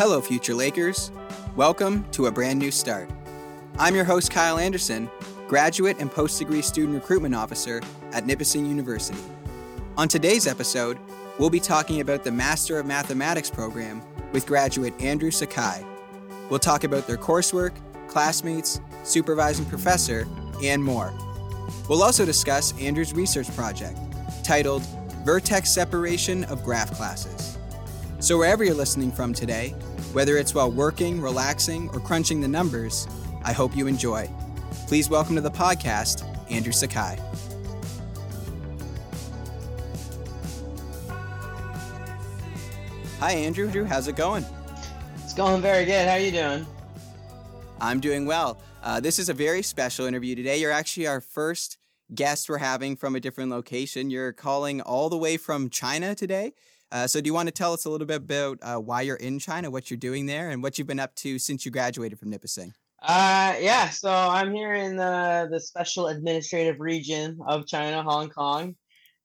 Hello, future Lakers. Welcome to a brand new start. I'm your host, Kyle Anderson, graduate and post degree student recruitment officer at Nipissing University. On today's episode, we'll be talking about the Master of Mathematics program with graduate Andrew Sukhai. We'll talk about their coursework, classmates, supervising professor, and more. We'll also discuss Andrew's research project titled Vertex Separation of Graph Classes. So, wherever you're listening from today, whether it's while working, relaxing, or crunching the numbers, I hope you enjoy. Please welcome to the podcast, Andrew Sukhai. Hi, Andrew. Drew, how's it going? It's going very good. How are you doing? I'm doing well. Uh, this is a very special interview today. You're actually our first guest we're having from a different location. You're calling all the way from China today. Uh, so, do you want to tell us a little bit about uh, why you're in China, what you're doing there, and what you've been up to since you graduated from Nipissing? Uh, yeah. So I'm here in the the special administrative region of China, Hong Kong.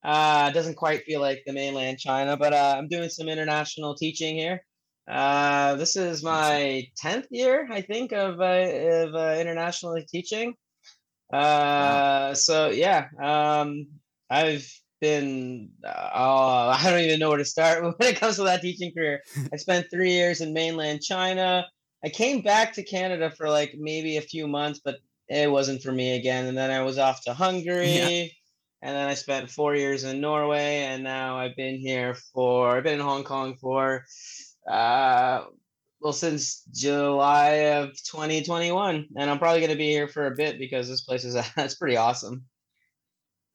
Uh, doesn't quite feel like the mainland China, but uh, I'm doing some international teaching here. Uh, this is my tenth year, I think, of uh, of uh, internationally teaching. Uh, wow. so yeah, um, I've been uh, oh, I don't even know where to start when it comes to that teaching career. I spent three years in mainland China. I came back to Canada for like maybe a few months, but it wasn't for me again. And then I was off to Hungary. Yeah and then I spent four years in Norway, and now I've been here for I've been in Hong Kong for uh well since July of 2021, and I'm probably gonna be here for a bit because this place is that's pretty awesome.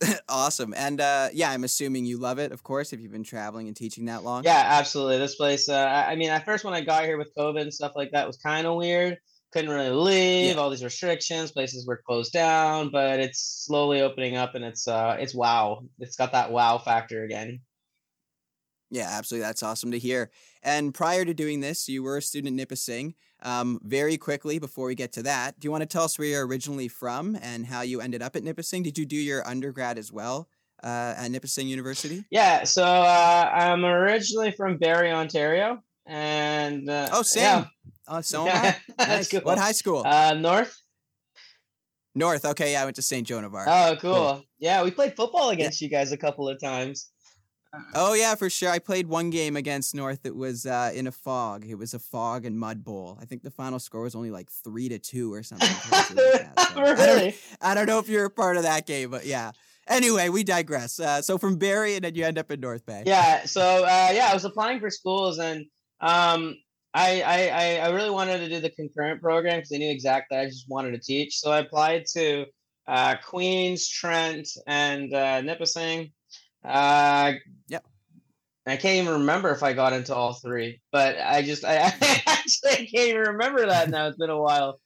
awesome, and uh, yeah, I'm assuming you love it, of course, if you've been traveling and teaching that long. Yeah, absolutely. This place, uh, I mean, at first when I got here with COVID and stuff like that, was kind of weird couldn't really leave yeah. all these restrictions places were closed down but it's slowly opening up and it's uh it's wow it's got that wow factor again yeah absolutely that's awesome to hear and prior to doing this you were a student at nipissing um, very quickly before we get to that do you want to tell us where you're originally from and how you ended up at nipissing did you do your undergrad as well uh, at nipissing university yeah so uh, i'm originally from barrie ontario and uh, oh same yeah Oh, so yeah, nice. Cool. What high school? Uh, North. North. Okay, yeah, I went to St. Joan of Arc. Oh, cool. cool. Yeah, we played football against yeah. you guys a couple of times. Oh yeah, for sure. I played one game against North. It was uh, in a fog. It was a fog and mud bowl. I think the final score was only like three to two or something. really? I don't, I don't know if you're a part of that game, but yeah. Anyway, we digress. Uh, so from Barrie, and then you end up in North Bay. Yeah. So uh, yeah, I was applying for schools, and um, I, I I really wanted to do the concurrent program because I knew exactly I just wanted to teach. So I applied to uh, Queens, Trent, and uh, Nipissing. Uh, yep. I can't even remember if I got into all three, but I just I, I actually can't even remember that now. It's been a while.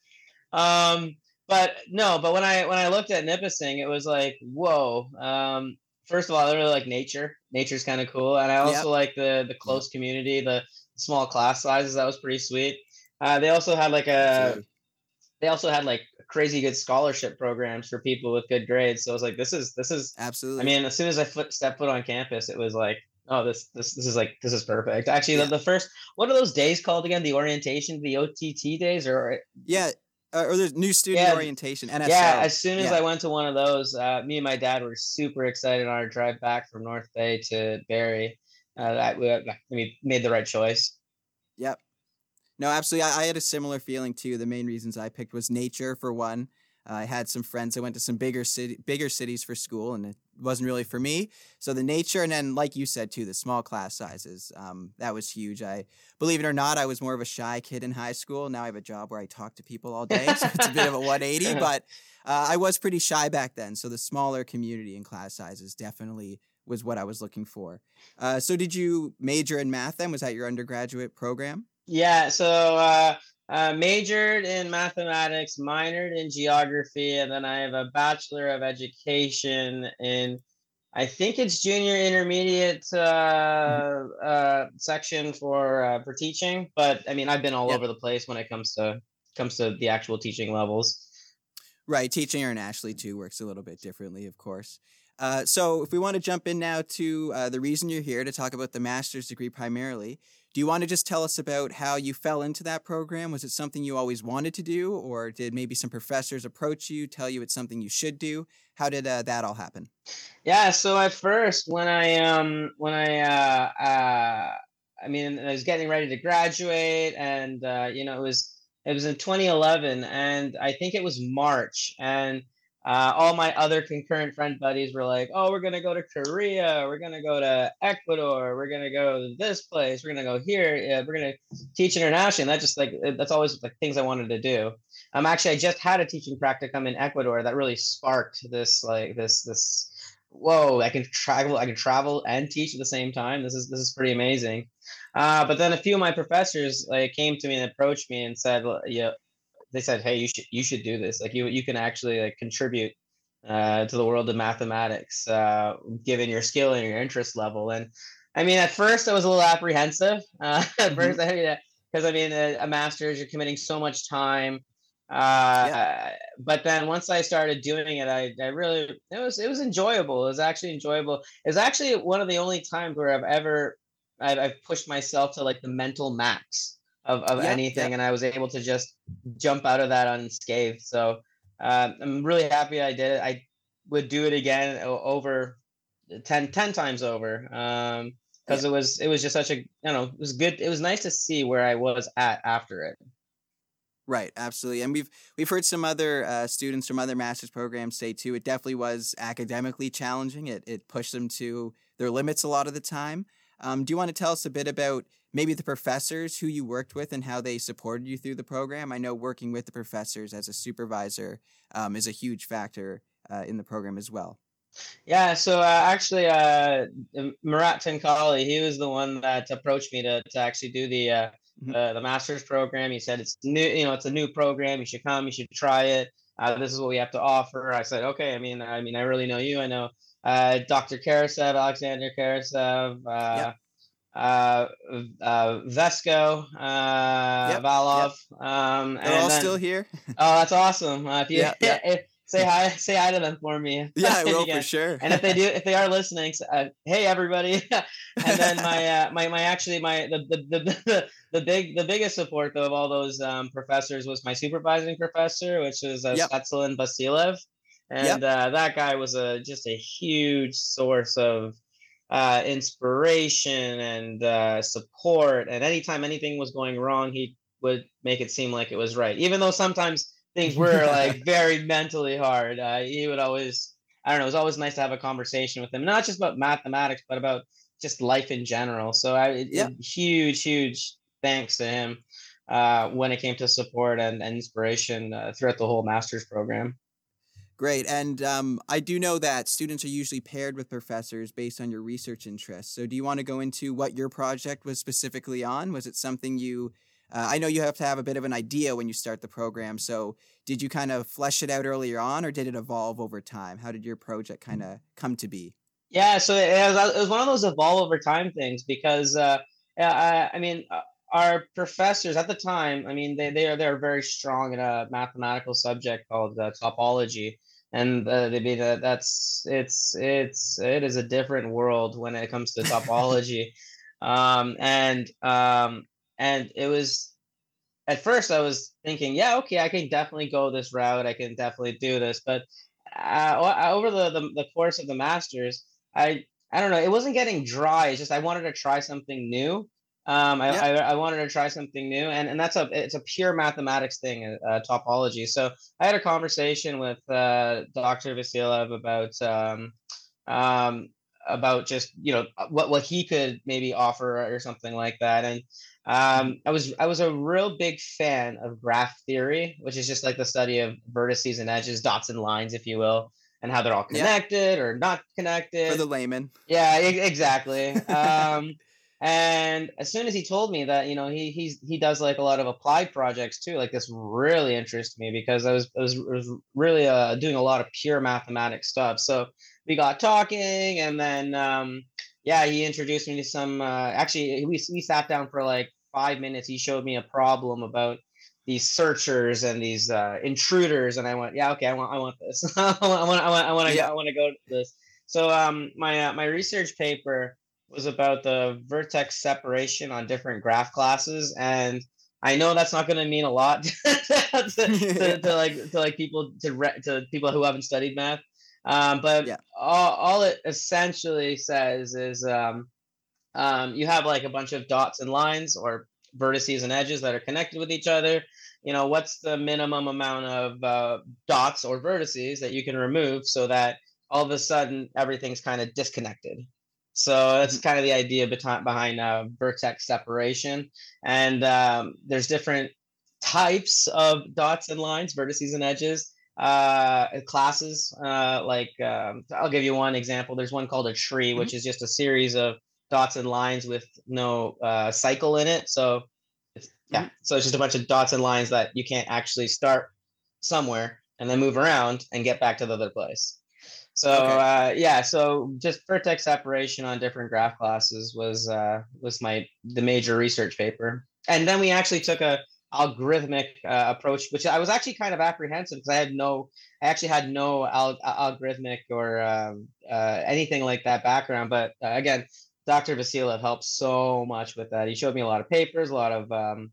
Um, but no, but when I when I looked at Nipissing, it was like whoa. Um, first of all, I really like nature. Nature's kind of cool, and I also yep. like the the close community. The small class sizes. That was pretty sweet. Uh, they also had like a, they also had like crazy good scholarship programs for people with good grades. So I was like, this is this is absolutely. I mean, as soon as I foot step foot on campus, it was like, oh, this this this is like this is perfect. Actually, yeah. the, the first what are those days called again? The orientation, the OTT days, or yeah. Uh, or there's new student yeah. orientation. NSO. Yeah, as soon as yeah. I went to one of those, uh, me and my dad were super excited on our drive back from North Bay to Barrie uh, that we made the right choice. Yep. No, absolutely. I, I, had a similar feeling too. The main reasons I picked was nature for one. Uh, I had some friends that went to some bigger city, bigger cities for school, and it wasn't really for me. So the nature, and then like you said too, the small class sizes, um, that was huge. I believe it or not, I was more of a shy kid in high school. Now I have a job where I talk to people all day, so it's a bit of a 180. But uh, I was pretty shy back then. So the smaller community and class sizes definitely was what I was looking for. Uh, so did you major in math then? Was that your undergraduate program? Yeah. So uh, uh, majored in mathematics, minored in geography, and then I have a bachelor of education in. I think it's junior intermediate uh, uh, section for uh, for teaching, but I mean I've been all yep. over the place when it comes to comes to the actual teaching levels. Right, teaching internationally too works a little bit differently, of course. Uh, so, if we want to jump in now to uh, the reason you're here to talk about the master's degree primarily, Do you want to just tell us about how you fell into that program? Was it something you always wanted to do, or did maybe some professors approach you, tell you it's something you should do? How did uh, that all happen? Yeah, so at first, when I um when I uh, uh I mean I was getting ready to graduate, and uh, you know it was it was in 2011, and I think it was March, and uh, all my other concurrent friend buddies were like, "Oh, we're gonna go to Korea. We're gonna go to Ecuador. We're gonna go to this place. We're gonna go here. Yeah, we're gonna teach internationally." And that just like that's always like things I wanted to do. Um, actually, I just had a teaching practicum in Ecuador that really sparked this like this this. Whoa! I can travel. I can travel and teach at the same time. This is this is pretty amazing. Uh, but then a few of my professors like came to me and approached me and said, "Yeah, they said, "Hey, you should you should do this. Like you you can actually like contribute uh, to the world of mathematics, uh, given your skill and your interest level." And I mean, at first I was a little apprehensive. Uh, at mm-hmm. I because I mean, a, a, master's you're committing so much time. Uh, yeah. But then once I started doing it, I, I really it was it was enjoyable. It was actually enjoyable. It was actually one of the only times where I've ever I've, I've pushed myself to like the mental max of, of yeah, anything yeah. and i was able to just jump out of that unscathed so um, i'm really happy i did it i would do it again over 10, 10 times over um because yeah. it was it was just such a you know it was good it was nice to see where i was at after it Right, absolutely, and we've we've heard some other uh, students from other master's programs say too. It definitely was academically challenging. It it pushed them to their limits a lot of the time. Um, do you want to tell us a bit about maybe the professors who you worked with and how they supported you through the program? I know working with the professors as a supervisor um, is a huge factor uh, in the program as well. Yeah, so uh, actually, uh, Murat Tuncali, he was the one that approached me to, to actually do the uh, mm-hmm. uh, the master's program. He said it's new, you know, it's a new program. You should come. You should try it. Uh, this is what we have to offer. I said, okay. I mean, I mean, I really know you. I know uh, Dr. Karasev, Alexander Karasev, uh, yep. uh, uh, Vesko, uh, yep. Valov. Yep. Um, They're all then, still here. oh, that's awesome. Uh, if you yep, if, say hi, say hi to them for me. Yeah, I will for sure. and if they do, if they are listening, uh, hey everybody. and then my uh, my my actually my the the, the the big the biggest support though of all those um, professors was my supervising professor, which is uh, yep. Vassilev and yep. uh, that guy was a just a huge source of uh, inspiration and uh, support. And anytime anything was going wrong, he would make it seem like it was right, even though sometimes things were like very mentally hard. Uh, he would always, I don't know, it was always nice to have a conversation with him, not just about mathematics, but about just life in general. So I, yep. huge, huge thanks to him uh, when it came to support and, and inspiration uh, throughout the whole master's program. Great. And um, I do know that students are usually paired with professors based on your research interests. So, do you want to go into what your project was specifically on? Was it something you, uh, I know you have to have a bit of an idea when you start the program. So, did you kind of flesh it out earlier on or did it evolve over time? How did your project kind of come to be? Yeah, so it was, it was one of those evolve over time things because, uh, I, I mean, uh, our professors at the time, I mean, they, they are they're very strong in a mathematical subject called uh, topology, and uh, they be that that's it's it's it is a different world when it comes to topology, um, and um, and it was at first I was thinking, yeah, okay, I can definitely go this route, I can definitely do this, but uh, over the, the the course of the masters, I I don't know, it wasn't getting dry. It's just I wanted to try something new um, I, yeah. I, I, wanted to try something new, and, and that's a it's a pure mathematics thing, uh, topology. So I had a conversation with uh, Dr. Vassilev about um, um, about just you know what what he could maybe offer or something like that, and um, I was I was a real big fan of graph theory, which is just like the study of vertices and edges, dots and lines, if you will, and how they're all connected yeah. or not connected for the layman. Yeah, exactly. um, and as soon as he told me that, you know, he he's he does like a lot of applied projects too, like this really interested me because I was I was, was really uh, doing a lot of pure mathematics stuff. So we got talking, and then um, yeah, he introduced me to some. Uh, actually, we we sat down for like five minutes. He showed me a problem about these searchers and these uh, intruders, and I went, yeah, okay, I want I want this. I want I want I want I want to yeah. I want to go to this. So um, my uh, my research paper was about the vertex separation on different graph classes, and I know that's not going to mean a lot to, to, to, like to like people to re- to people who haven't studied math. Um, but yeah. all, all it essentially says is um, um, you have like a bunch of dots and lines or vertices and edges that are connected with each other. You know, what's the minimum amount of uh, dots or vertices that you can remove so that all of a sudden everything's kind of disconnected. So that's mm-hmm. kind of the idea behind uh, vertex separation. And um, there's different types of dots and lines, vertices and edges, uh, classes. Uh, like um, I'll give you one example. There's one called a tree, mm-hmm. which is just a series of dots and lines with no uh, cycle in it. So yeah, mm-hmm. so it's just a bunch of dots and lines that you can't actually start somewhere and then move around and get back to the other place. So okay. uh, yeah, so just vertex separation on different graph classes was uh, was my the major research paper, and then we actually took a algorithmic uh, approach, which I was actually kind of apprehensive because I had no, I actually had no al- algorithmic or um, uh, anything like that background. But uh, again, Dr. Vassilev helped so much with that. He showed me a lot of papers, a lot of um,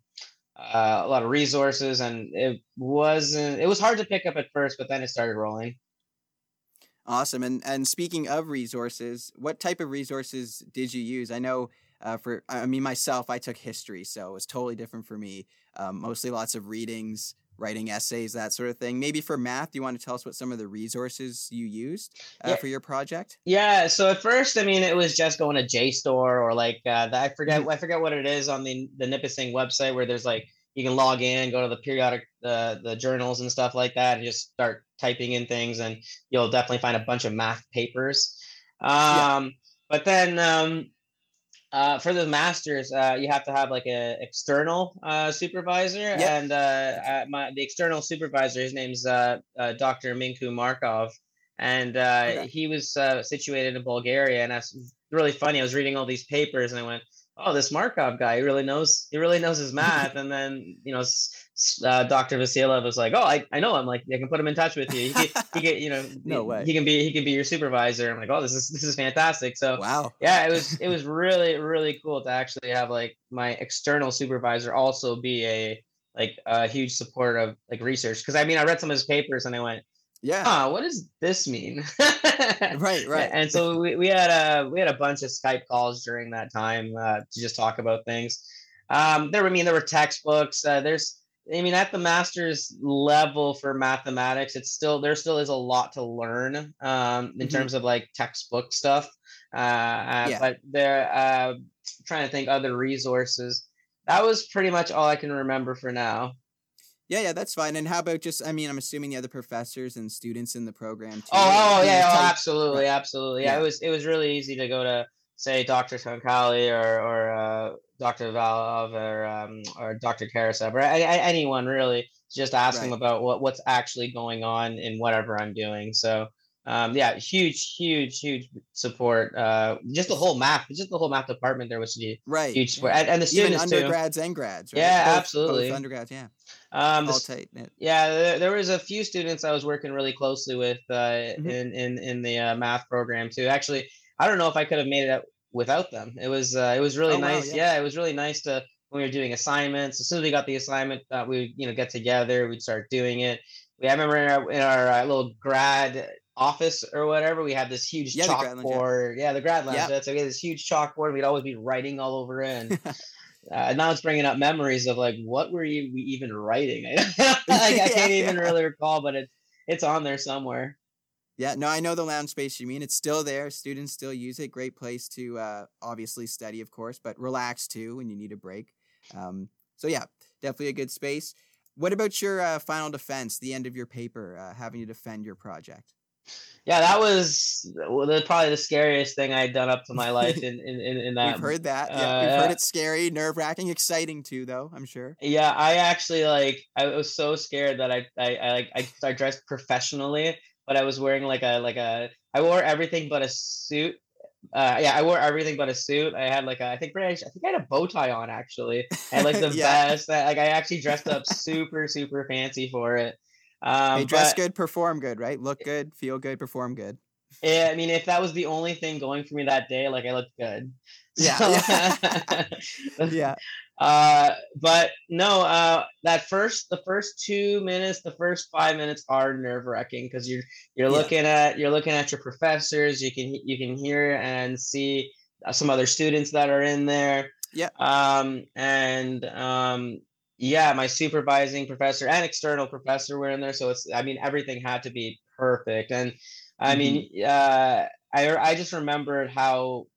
uh, a lot of resources, and it wasn't. It was hard to pick up at first, but then it started rolling. Awesome. And and speaking of resources, what type of resources did you use? I know uh, for I mean myself, I took history, so it was totally different for me. Um, mostly lots of readings, writing essays, that sort of thing. Maybe for math, do you want to tell us what some of the resources you used uh, yeah. for your project? Yeah. So at first, I mean, it was just going to JSTOR or like uh, I forget mm-hmm. I forget what it is on the the Nipissing website where there's like you can log in, go to the periodic uh, the journals and stuff like that, and just start typing in things, and you'll definitely find a bunch of math papers. Um, yeah. But then um, uh, for the masters, uh, you have to have like an external uh, supervisor, yep. and uh, uh, my the external supervisor, his name's uh, Dr. Minko Markov, and okay. he was situated in Bulgaria, and that's really funny. I was reading all these papers, and I went, oh, this Markov guy, he really knows, he really knows his math. and then, you know, uh, Dr. Vassilev was like, oh, I, I know him. Like, I can put him in touch with you. He can, he can you know, no way. He can be, he can be your supervisor. I'm like, oh, this is, this is fantastic. So, wow. Yeah, it was, it was really, really cool to actually have like my external supervisor also be a, like a huge support of like research. Cause I mean, I read some of his papers and I went, yeah. Huh, what does this mean? Right right. And so we, we had a we had a bunch of skype calls during that time uh, to just talk about things. Um there i mean there were textbooks uh, there's i mean at the master's level for mathematics it's still there still is a lot to learn um in mm-hmm. terms of like textbook stuff. Uh, uh yeah. but there uh trying to think other resources that was pretty much all i can remember for now yeah, yeah, that's fine. And how about just? I mean, I'm assuming the other professors and students in the program too. Oh, oh yeah, oh, absolutely, absolutely. Yeah, yeah, it was it was really easy to go to say Dr. Tuncali or or uh, Dr. Valov or um, or Dr. Karasev or anyone really, just ask right. them about what what's actually going on in whatever I'm doing. So um, yeah, huge, huge, huge support. Uh, just the whole math, just the whole math department there was right. huge support, and, and the students Even undergrads too. and grads. Right? Yeah, both, absolutely. Both undergrads, yeah. Um, All tight. Yeah, yeah there, there, was a few students I was working really closely with uh, mm-hmm. in in in the uh, math program too. Actually, I don't know if I could have made it without them. It was uh, it was really oh, nice. Wow, yeah. yeah, it was really nice to when we were doing assignments. As soon as we got the assignment, uh, we would you know get together. We'd start doing it. We I remember in our, in our uh, little grad office or whatever, we had this huge yeah, chalkboard. Yeah, the grad lounge. Yep. So we had this huge chalkboard. We'd always be writing all over it. And uh, now it's bringing up memories of like what were you we even writing? like, I can't even really recall, but it's it's on there somewhere. Yeah, no, I know the lounge space you mean. It's still there. Students still use it. Great place to uh, obviously study, of course, but relax too when you need a break. Um, so yeah, definitely a good space. What about your uh, final defense, the end of your paper, uh, having to defend your project? Yeah, that was probably the scariest thing I had done up to my life in in, in, in that. We've heard that. Yeah, uh, we've heard it's scary, nerve wracking, exciting too, though. I'm sure. Yeah, I actually like. I was so scared that I I, I like I, I dressed professionally, but I was wearing like a like a. I wore everything but a suit. Uh, yeah, I wore everything but a suit. I had like a, I think I think I had a bow tie on actually, and like the yeah. vest. Like I actually dressed up super super fancy for it. Um, hey, dress but, good, perform good, right? Look good, feel good, perform good. Yeah, I mean, if that was the only thing going for me that day, like I looked good. Yeah. So- Yeah. yeah. uh, but no, uh, that first, the first two minutes, the first five minutes are nerve wracking because you're you're Yeah. looking at you're looking at your professors. You can you can hear and see uh, some other students that are in there. Yeah. Um, and um, yeah, my supervising professor and external professor were in there, so it's I mean everything had to be perfect. And I mean, uh, I I just remembered how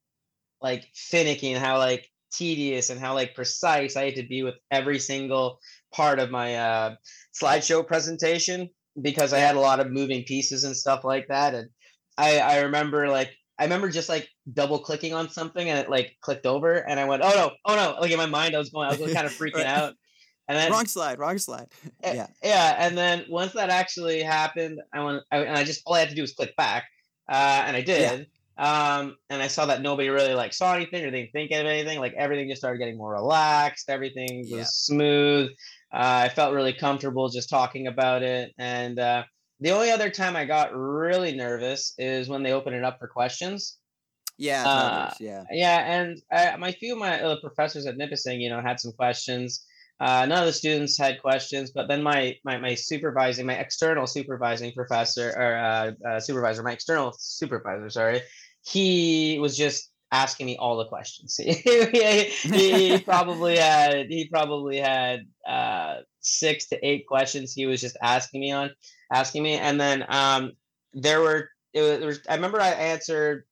like finicky and how like tedious and how like precise I had to be with every single part of my uh, slideshow presentation because I had a lot of moving pieces and stuff like that. And I I remember like I remember just like double clicking on something and it like clicked over and I went oh no oh no like in my mind I was going I was kind of freaking Right. out. And then Wrong slide. Wrong slide. Eh, yeah. yeah, and then once that actually happened, I went I, and I just all I had to do was click back, uh, and I did. Um, and I saw that nobody really like saw anything or they didn't think of anything. Like everything just started getting more relaxed. Everything was Yeah. smooth. Uh, I felt really comfortable just talking about it. And uh, the only other time I got really nervous is when they open it up for questions. Yeah. Uh, yeah. Yeah, and I, my few of my uh, professors at Nipissing, you know, had some questions. Uh, none of the students had questions, but then my my my supervising, my external supervising professor or uh, uh, supervisor, my external supervisor, sorry, he was just asking me all the questions. he, he, probably had he probably had uh, six to eight questions. He was just asking me on asking me, and then um, there were it was, there was I remember I answered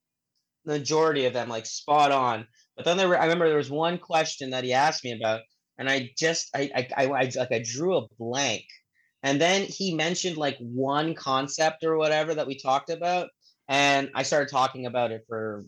the majority of them like spot on. But then there were I remember there was one question that he asked me about, and I just I I, I, I like I drew a blank. And then he mentioned like one concept or whatever that we talked about, and I started talking about it for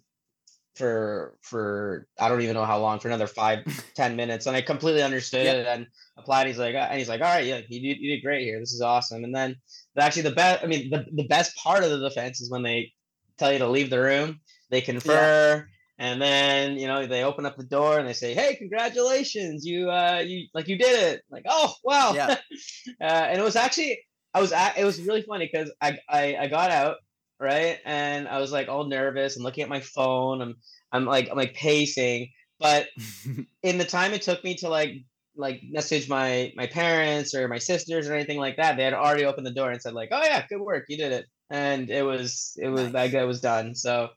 for for I don't even know how long for another five ten minutes, and I completely understood Yep. it and applied. He's like, uh, and he's like, all right, yeah, you did you did great here. This is awesome. And then but actually the best, I mean, the the best part of the defense is when they tell you to leave the room, they confer. And then you know they open up the door and they say, "Hey, congratulations! You uh, you like you did it!" Like, oh wow! Yeah. uh, and it was actually I was at, it was really funny because I, I I got out right and I was like all nervous and looking at my phone. I'm I'm like I'm like pacing, but in the time it took me to like like message my my parents or my sisters or anything like that, they had already opened the door and said like, "Oh yeah, good work, you did it," and it was it was Nice. like it was done. So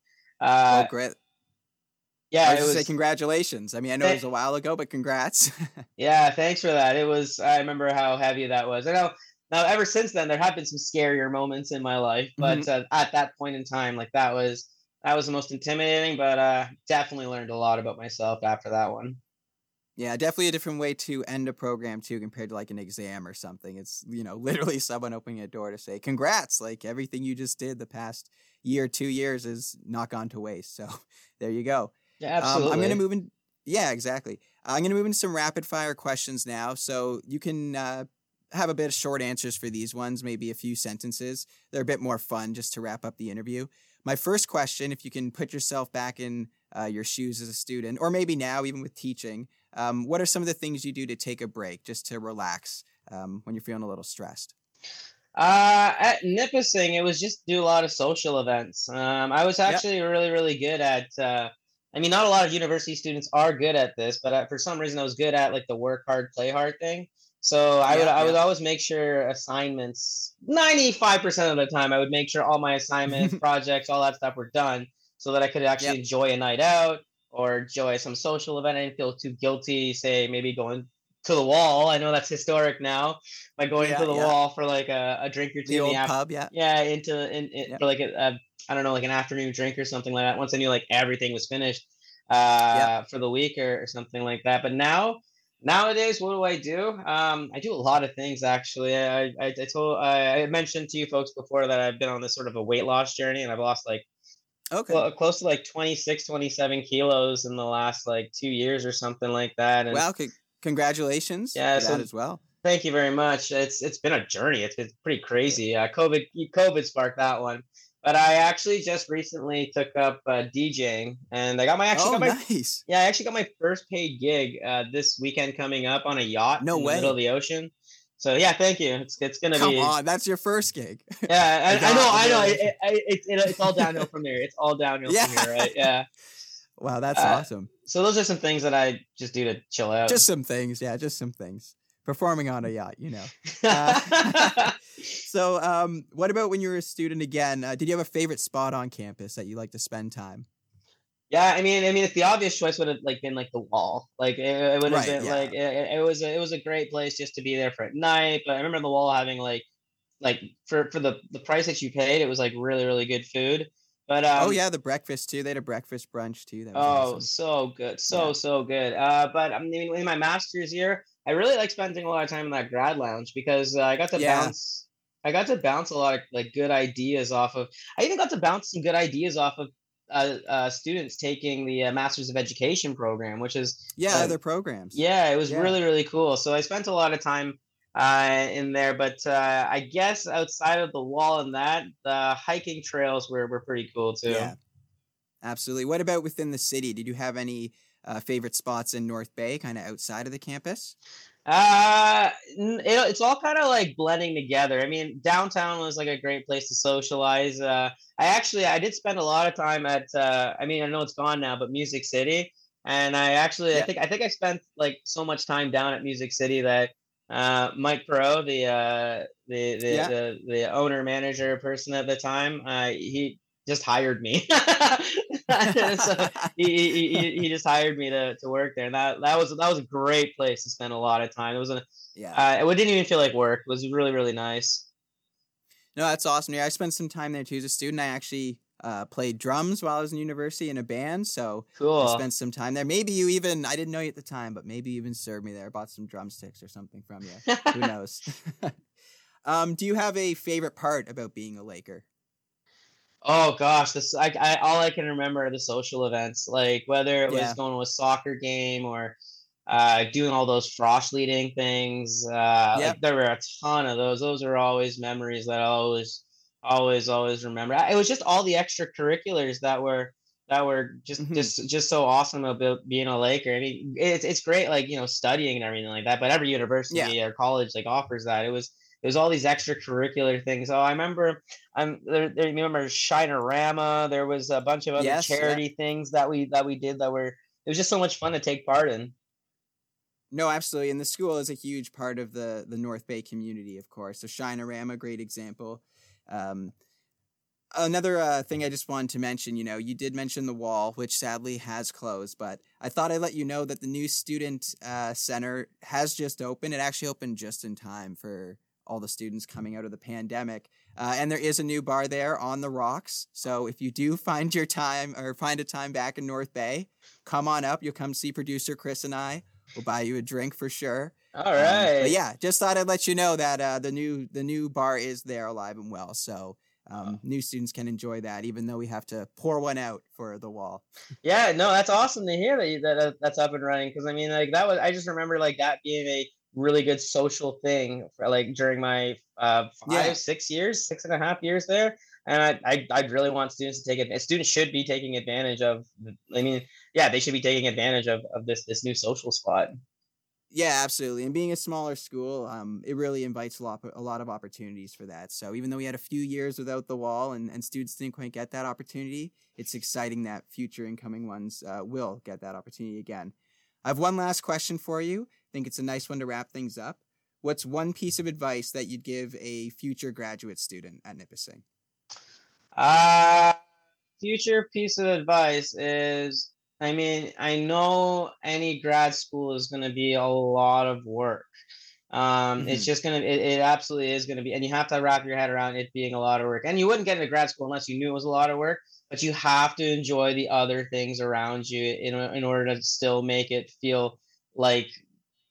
oh, uh, great. Yeah, I was was say congratulations. I mean, I know it was a while ago, but congrats. Yeah, thanks for that. It was I remember how heavy that was. I know now ever since then there have been some scarier moments in my life, but uh, at that point in time, like that was that was the most intimidating, but uh definitely learned a lot about myself after that one. yeah, definitely a different way to end a program too compared to like an exam or something. It's, you know, literally someone opening a door to say, congrats. Like everything you just did the past year, two years is not gone to waste. So there you go. Yeah, Um, absolutely. I'm going to move in. Yeah, exactly. I'm going to move into some rapid fire questions now. So you can uh, have a bit of short answers for these ones, maybe a few sentences. They're a bit more fun just to wrap up the interview. My first question if you can put yourself back in uh, your shoes as a student, or maybe now, even with teaching, um, what are some of the things you do to take a break, just to relax um, when you're feeling a little stressed? Uh, at Nipissing, it was just do a lot of social events. Um, I was Yep. actually really, really good at. Uh, I mean, not a lot of university students are good at this, but uh, for some reason, I was good at like the work hard, play hard thing. So I would, Yeah, I would always make sure assignments. Ninety five percent of the time, I would make sure all my assignments, projects, all that stuff were done, so that I could actually Yep. enjoy a night out or enjoy some social event. I didn't feel too guilty, say maybe going to the wall. I know that's historic now by going Yeah, to the wall for like a, a drink or two The in old the pub, yeah. yeah into in, in for like a, a I don't know like an afternoon drink or something like that once I knew like everything was finished uh for the week or, or something like that but now nowadays what do I do um I do a lot of things actually I I, I told I, I mentioned to you folks before that I've been on this sort of a weight loss journey and I've lost like Okay. well, close to like 26 27 kilos in the last like two years or something like that and well, c- congratulations Yeah, so- as well. Thank you very much. It's it's been a journey. It's been pretty crazy. Uh, COVID COVID sparked that one, but I actually just recently took up uh, DJing, and I got my actually Oh, got my nice. yeah I actually got my first paid gig uh, this weekend coming up on a yacht No in the middle of the ocean. So yeah, thank you. It's it's gonna Come be. on, that's your first gig. Yeah, I, I know, I know. It, it, it, it- it's all downhill from there. It's all downhill Yeah. from here, right? Yeah. wow, that's Uh, awesome. So those are some things that I just do to chill out. Just some things, yeah, just some things. Performing on a yacht, you know. uh, So, um, what about when you were a student again? Uh, did you have a favorite spot on campus that you like to spend time? Yeah, I mean, I mean, if the obvious choice would have like been like the wall, like it, it would have Right, been yeah. like it, it was a, it was a great place just to be there for at night. But I remember the wall having like like for for the the price that you paid, it was like really really good food. But um, oh yeah, the breakfast too. They had a breakfast brunch too. That was Oh, awesome. so good, so Yeah. so good. Uh, but I mean, in my master's year, I really like spending a lot of time in that grad lounge because uh, I got to Yeah. bounce. I got to bounce a lot of like good ideas off of. I even got to bounce some good ideas off of uh, uh, students taking the uh, Masters of Education program, which is yeah, uh, other programs. yeah, it was Yeah. really really cool. So I spent a lot of time uh, in there, but uh, I guess outside of the wall and that, the hiking trails were were pretty cool too. Yeah, absolutely. What about within the city? Did you have any uh, favorite spots in North Bay, kind of outside of the campus? Uh, it, it's all kind of like blending together. I mean, downtown was like a great place to socialize. Uh, I actually I did spend a lot of time at. Uh, I mean, I know it's gone now, but Music City, and I actually I think I think I spent like so much time down at Music City that uh, Mike Pro, the uh, the the, Yeah. the the owner manager person at the time, uh, he just hired me. so he, he, he, just hired me to, to work there, and that that was that was a great place to spend a lot of time. It was a yeah. uh, it didn't even feel like work. It was really really nice. No, that's awesome. Yeah, I spent some time there too as a student. I actually uh, played drums while I was in university in a band, so I Cool. spent some time there. Maybe you even I didn't know you at the time, but maybe you even served me there. Bought some drumsticks or something from you. Who knows? um, do you have a favorite part about being a Laker? Oh gosh, this I, I all I can remember are the social events, like whether it was Yeah. going to a soccer game or uh, doing all those frost leading things. Uh, Yep. like, there were a ton of those. Those are always memories that I always, always, always remember. It was just all the extracurriculars that were that were just Mhm. just just so awesome about being a Laker. I mean, it's it's great, like you know, studying and everything like that. But every university or college like offers that. It was it was all these extracurricular things. Oh, I remember. I'm there. there remember Shinerama? There was a bunch of other Yes, yeah. charity things that we that we did that were. It was just so much fun to take part in. No, absolutely. And the school is a huge part of the the North Bay community, of course. So Shinerama, great example. Um, another uh, thing I just wanted to mention, you know, you did mention the wall, which sadly has closed, but I thought I'd let you know that the new student uh, center has just opened. It actually opened just in time for all the students coming out of the pandemic. Uh, and there is a new bar there on the rocks. So if you do find your time or find a time back in North Bay, come on up. You'll come see producer Chris and I. We'll buy you a drink for sure. All right. Um, but yeah, just thought I'd let you know that uh, the new the new bar is there alive and well. So um, new students can enjoy that, even though we have to pour one out for the wall. Yeah, no, that's awesome to hear that you, that uh, that's up and running. Because I mean, like that was I just remember like that being a really good social thing for like during my uh five Yeah. six years six and a half years there and I, I i really want students to take it students should be taking advantage of i mean yeah they should be taking advantage of, of this this new social spot Yeah, absolutely. And being a smaller school, um, it really invites a lot a lot of opportunities for that. So even though we had a few years without the wall and, and students didn't quite get that opportunity, it's exciting that future incoming ones uh, will get that opportunity again. I have one last question for you. Think it's a nice one to wrap things up. What's one piece of advice that you'd give a future graduate student at Nipissing? Uh future piece of advice is I mean, I know any grad school is going to be a lot of work. Um, it's Mhm. just gonna, it, it absolutely is gonna be, and you have to wrap your head around it being a lot of work. And you wouldn't get into grad school unless you knew it was a lot of work. But you have to enjoy the other things around you in in order to still make it feel like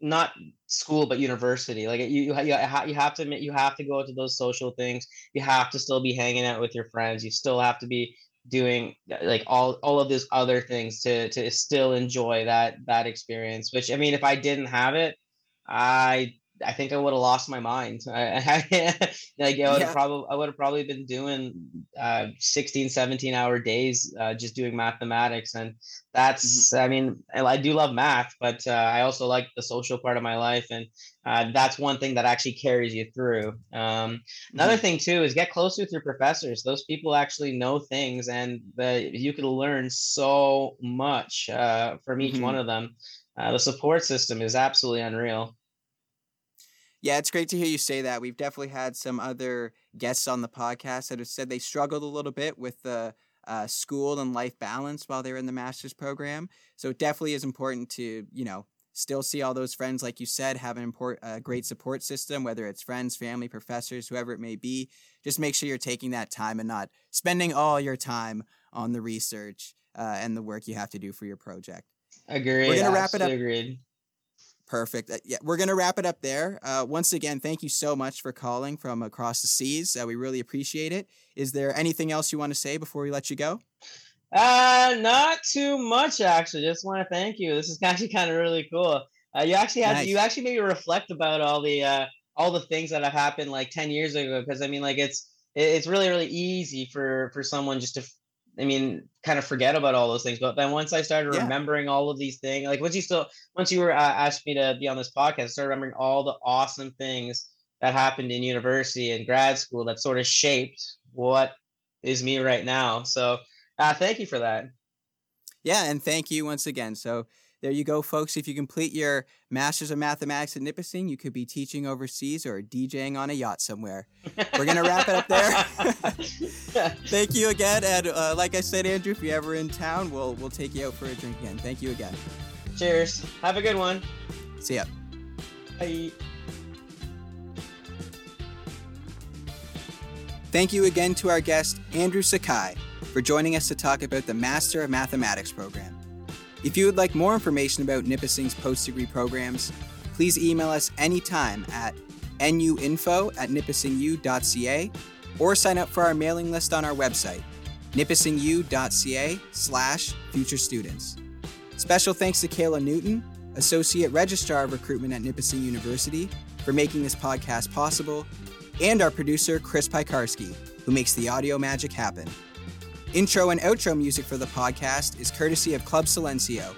not school but university. Like you you you, you have to you have to go to those social things. You have to still be hanging out with your friends. You still have to be doing uh, like all all of these other things to to still enjoy that that experience. Which I mean, if I didn't have it, I I think I would have lost my mind. I, I like I would have probably I would have probably been doing uh, 16, 17 hour days uh, just doing mathematics, and that's mm-hmm. I mean I do love math, but uh, I also like the social part of my life, and uh, that's one thing that actually carries you through. Um, another mm-hmm. thing too is get close with your professors. Those people actually know things, and the, you can learn so much uh, from each mm-hmm. one of them. Uh, the support system is absolutely unreal. Yeah, it's great to hear you say that. We've definitely had some other guests on the podcast that have said they struggled a little bit with the uh, school and life balance while they're in the master's program. So it definitely is important to, you know, still see all those friends, like you said, have an import, a great support system, whether it's friends, family, professors, whoever it may be. Just make sure you're taking that time and not spending all your time on the research uh, and the work you have to do for your project. Agreed. We're gonna wrap it up. Agreed. Perfect. Uh, yeah, we're going to wrap it up there. Uh, once again, thank you so much for calling from across the seas. Uh, we really appreciate it. Is there anything else you want to say before we let you go? Uh, not too much actually. Just want to thank you. This is actually kind of really cool. Uh, you actually had nice. you actually made me reflect about all the uh, all the things that have happened like ten years ago. Because I mean, like it's it's really really easy for for someone just to I mean, kind of forget about all those things. But then once I started yeah. remembering all of these things, like once you still, once you were uh, asked me to be on this podcast, I started remembering all the awesome things that happened in university and grad school that sort of shaped what is me right now. So, uh, thank you for that. Yeah, and thank you once again. So, there you go, folks. If you complete your Masters of Mathematics at Nipissing, you could be teaching overseas or DJing on a yacht somewhere. We're going to wrap it up there. Thank you again. And uh, like I said, Andrew, if you're ever in town, we'll, we'll take you out for a drink again. Thank you again. Cheers. Have a good one. See ya. Bye. Thank you again to our guest, Andrew Sukhai, for joining us to talk about the Master of Mathematics program. If you would like more information about Nipissing's post-degree programs, please email us anytime at nuinfo at nipissingU.ca or sign up for our mailing list on our website, nipissingU.ca slash future students. Special thanks to Kayla Newton, Associate Registrar of Recruitment at Nipissing University, for making this podcast possible, and our producer, Chris Pikarski, who makes the audio magic happen. Intro and outro music for the podcast is courtesy of Club Silencio.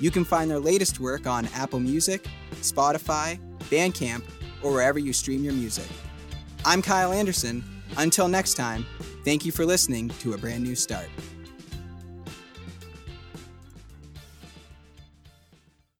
You can find their latest work on Apple Music, Spotify, Bandcamp, or wherever you stream your music. I'm Kyle Anderson. Until next time, thank you for listening to A Brand New Start.